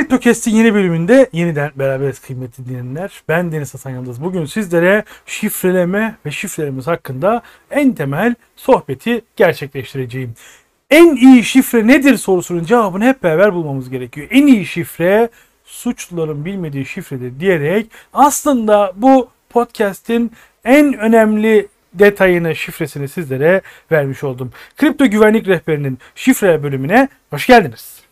Kriptokest'in yeni bölümünde yeniden beraberiz kıymetli dinleyenler. Ben Deniz Hasan Yıldız. Bugün sizlere şifreleme ve şifrelerimiz hakkında en temel sohbeti gerçekleştireceğim. En iyi şifre nedir sorusunun cevabını hep beraber bulmamız gerekiyor. En iyi şifre suçluların bilmediği şifredir diyerek aslında bu podcast'in en önemli detayını, şifresini sizlere vermiş oldum. Kripto güvenlik rehberinin şifre bölümüne hoş geldiniz.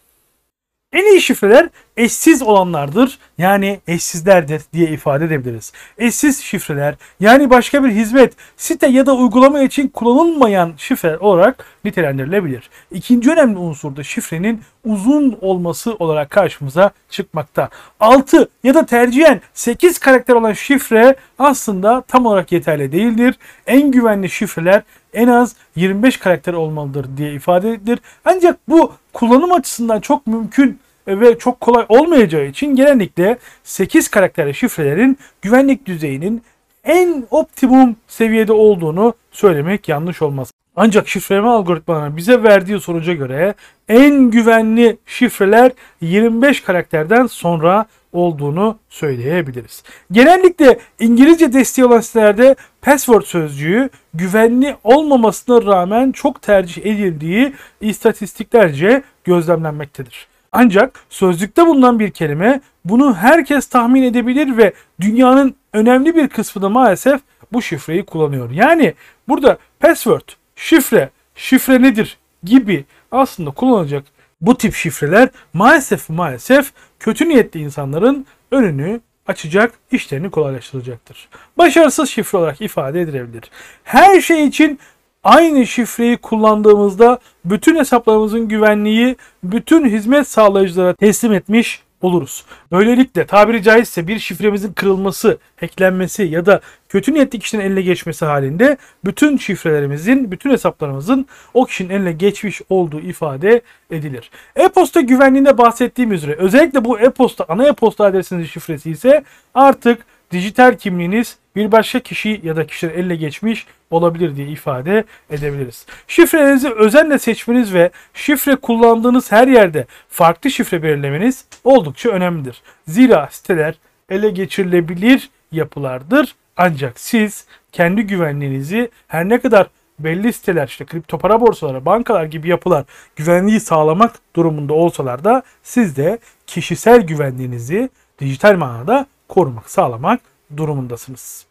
En iyi şifreler eşsiz olanlardır. Yani eşsizlerdir diye ifade edebiliriz. Eşsiz şifreler yani başka bir hizmet, site ya da uygulama için kullanılmayan şifre olarak nitelendirilebilir. İkinci önemli unsur da şifrenin uzun olması olarak karşımıza çıkmakta. 6 ya da tercihen 8 karakter olan şifre aslında tam olarak yeterli değildir. En güvenli şifreler en az 25 karakter olmalıdır diye ifade edilir. Ancak bu kullanım açısından çok mümkün ve çok kolay olmayacağı için genellikle 8 karakterli şifrelerin güvenlik düzeyinin en optimum seviyede olduğunu söylemek yanlış olmaz. Ancak şifreleme algoritmalarının bize verdiği sonuca göre en güvenli şifreler 25 karakterden sonra olduğunu söyleyebiliriz. Genellikle İngilizce desteği olan sitelerde password sözcüğü güvenli olmamasına rağmen çok tercih edildiği istatistiklerce gözlemlenmektedir. Ancak sözlükte bulunan bir kelime bunu herkes tahmin edebilir ve dünyanın önemli bir kısmı da maalesef bu şifreyi kullanıyor. Yani burada password, şifre, şifre nedir gibi aslında kullanılacak bu tip şifreler maalesef maalesef kötü niyetli insanların önünü açacak, işlerini kolaylaştıracaktır. Başarısız şifre olarak ifade edilebilir. Her şey için aynı şifreyi kullandığımızda bütün hesaplarımızın güvenliği bütün hizmet sağlayıcılara teslim etmiş oluruz. Böylelikle tabiri caizse bir şifremizin kırılması, hacklenmesi ya da kötü niyetli kişinin eline geçmesi halinde bütün şifrelerimizin, bütün hesaplarımızın o kişinin eline geçmiş olduğu ifade edilir. E-posta güvenliğinde bahsettiğim üzere özellikle bu e-posta ana e-posta adresinizin şifresi ise artık dijital kimliğiniz bir başka kişi ya da kişiler eline geçmiş olabilir diye ifade edebiliriz. Şifrelerinizi özenle seçmeniz ve şifre kullandığınız her yerde farklı şifre belirlemeniz oldukça önemlidir. Zira siteler ele geçirilebilir yapılardır. Ancak siz kendi güvenliğinizi her ne kadar belli siteler işte kripto para borsaları, bankalar gibi yapılar güvenliği sağlamak durumunda olsalar da siz de kişisel güvenliğinizi dijital manada korumak, sağlamak durumundasınız.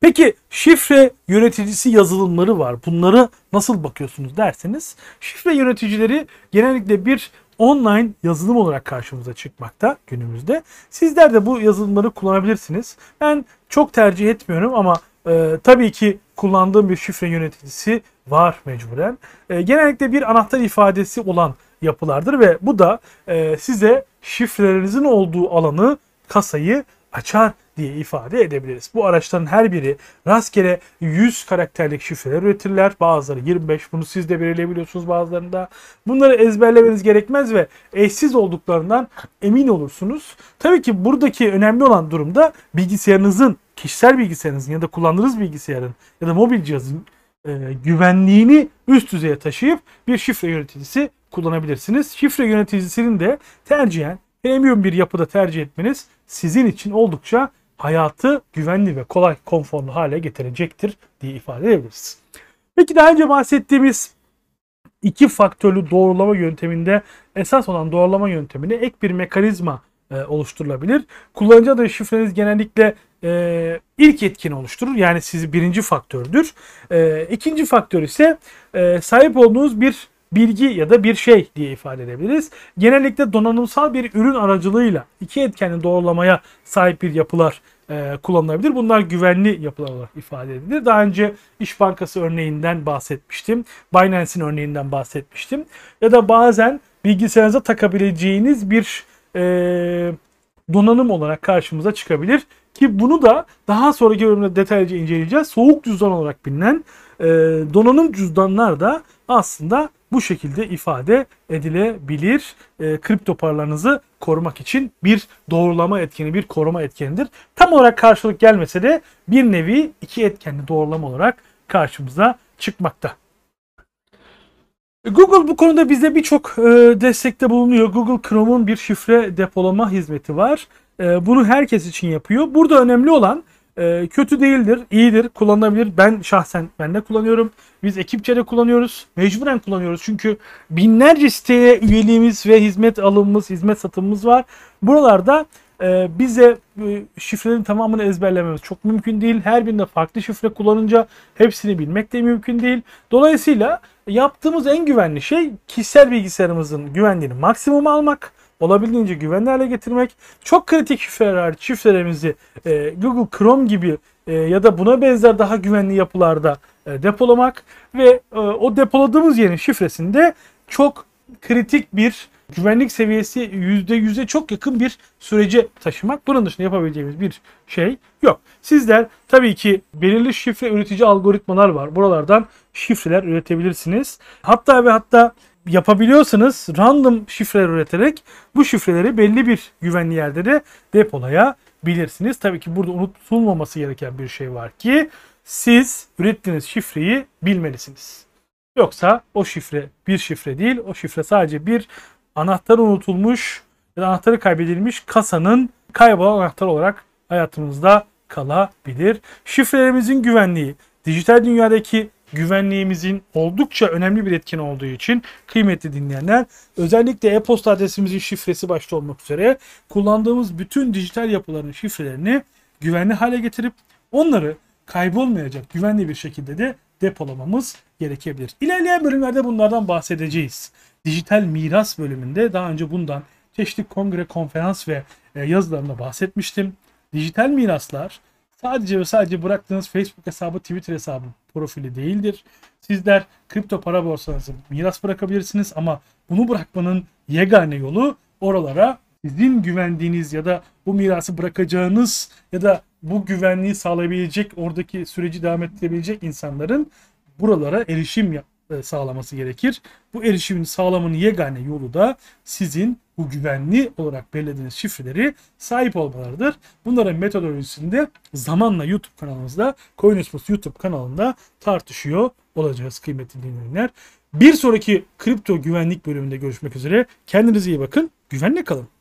Peki şifre yöneticisi yazılımları var. Bunları nasıl bakıyorsunuz derseniz şifre yöneticileri genellikle bir online yazılım olarak karşımıza çıkmakta günümüzde. Sizler de bu yazılımları kullanabilirsiniz. Ben çok tercih etmiyorum ama e, tabii ki kullandığım bir şifre yöneticisi var mecburen. E, genellikle bir anahtar ifadesi olan yapılardır ve bu da e, size şifrelerinizin olduğu alanı kasayı açar diye ifade edebiliriz. Bu araçların her biri rastgele 100 karakterlik şifreler üretirler. Bazıları 25. Bunu siz de belirleyebiliyorsunuz bazılarında. Bunları ezberlemeniz gerekmez ve eşsiz olduklarından emin olursunuz. Tabii ki buradaki önemli olan durumda bilgisayarınızın, kişisel bilgisayarınızın ya da kullandığınız bilgisayarın ya da mobil cihazın e, güvenliğini üst düzeye taşıyıp bir şifre yöneticisi kullanabilirsiniz. Şifre yöneticisinin de tercihen premium bir yapıda tercih etmeniz sizin için oldukça hayatı güvenli ve kolay, konforlu hale getirecektir diye ifade edebiliriz. Peki daha önce bahsettiğimiz iki faktörlü doğrulama yönteminde esas olan doğrulama yöntemine ek bir mekanizma e, oluşturulabilir. Kullanıcı adı şifreniz genellikle e, ilk etkini oluşturur. Yani sizi birinci faktördür. E, ikinci faktör ise e, sahip olduğunuz bir bilgi ya da bir şey diye ifade edebiliriz. Genellikle donanımsal bir ürün aracılığıyla iki etkenli doğrulamaya sahip bir yapılar e, kullanılabilir. Bunlar güvenli yapılar olarak ifade edilir. Daha önce İş Bankası örneğinden bahsetmiştim. Binance'in örneğinden bahsetmiştim. Ya da bazen bilgisayarınıza takabileceğiniz bir e, donanım olarak karşımıza çıkabilir. Ki bunu da daha sonraki bölümde detaylıca inceleyeceğiz. Soğuk cüzdan olarak bilinen e, donanım cüzdanlar da aslında bu şekilde ifade edilebilir. E, kripto paralarınızı korumak için bir doğrulama etkeni, bir koruma etkenidir. Tam olarak karşılık gelmese de bir nevi iki etkenli doğrulama olarak karşımıza çıkmakta. Google bu konuda bize birçok e, destekte bulunuyor. Google Chrome'un bir şifre depolama hizmeti var. E, bunu herkes için yapıyor. Burada önemli olan e, kötü değildir, iyidir, kullanılabilir. Ben şahsen ben de kullanıyorum. Biz ekipçe de kullanıyoruz. Mecburen kullanıyoruz. Çünkü binlerce siteye üyeliğimiz ve hizmet alımımız, hizmet satımımız var. Buralarda e, bize e, şifrelerin tamamını ezberlememiz çok mümkün değil. Her birinde farklı şifre kullanınca hepsini bilmek de mümkün değil. Dolayısıyla yaptığımız en güvenli şey kişisel bilgisayarımızın güvenliğini maksimum almak olabildiğince güvenli hale getirmek. Çok kritik şifreler şifrelerimizi e, Google Chrome gibi e, ya da buna benzer daha güvenli yapılarda e, depolamak ve e, o depoladığımız yerin şifresini de çok kritik bir güvenlik seviyesi %100'e çok yakın bir sürece taşımak. Bunun dışında yapabileceğimiz bir şey yok. Sizler tabii ki belirli şifre üretici algoritmalar var. Buralardan şifreler üretebilirsiniz. Hatta ve hatta yapabiliyorsanız random şifreler üreterek bu şifreleri belli bir güvenli yerde de depolayabilirsiniz. Tabii ki burada unutulmaması gereken bir şey var ki siz ürettiğiniz şifreyi bilmelisiniz. Yoksa o şifre bir şifre değil. O şifre sadece bir anahtar unutulmuş ya da anahtarı kaybedilmiş kasanın kaybolan anahtar olarak hayatımızda kalabilir. Şifrelerimizin güvenliği dijital dünyadaki güvenliğimizin oldukça önemli bir etken olduğu için kıymetli dinleyenler özellikle e-posta adresimizin şifresi başta olmak üzere kullandığımız bütün dijital yapıların şifrelerini güvenli hale getirip onları kaybolmayacak güvenli bir şekilde de depolamamız gerekebilir. İlerleyen bölümlerde bunlardan bahsedeceğiz. Dijital miras bölümünde daha önce bundan çeşitli kongre, konferans ve e, yazılarında bahsetmiştim. Dijital miraslar sadece ve sadece bıraktığınız Facebook hesabı, Twitter hesabı profili değildir. Sizler kripto para borsanızı miras bırakabilirsiniz ama bunu bırakmanın yegane yolu oralara sizin güvendiğiniz ya da bu mirası bırakacağınız ya da bu güvenliği sağlayabilecek, oradaki süreci devam ettirebilecek insanların buralara erişim sağlaması gerekir. Bu erişimin sağlamanın yegane yolu da sizin bu güvenli olarak belirlediğiniz şifreleri sahip olmalarıdır. Bunların metodolojisinde zamanla YouTube kanalımızda Coinismus YouTube kanalında tartışıyor olacağız kıymetli dinleyenler. Bir sonraki kripto güvenlik bölümünde görüşmek üzere. Kendinize iyi bakın. Güvenle kalın.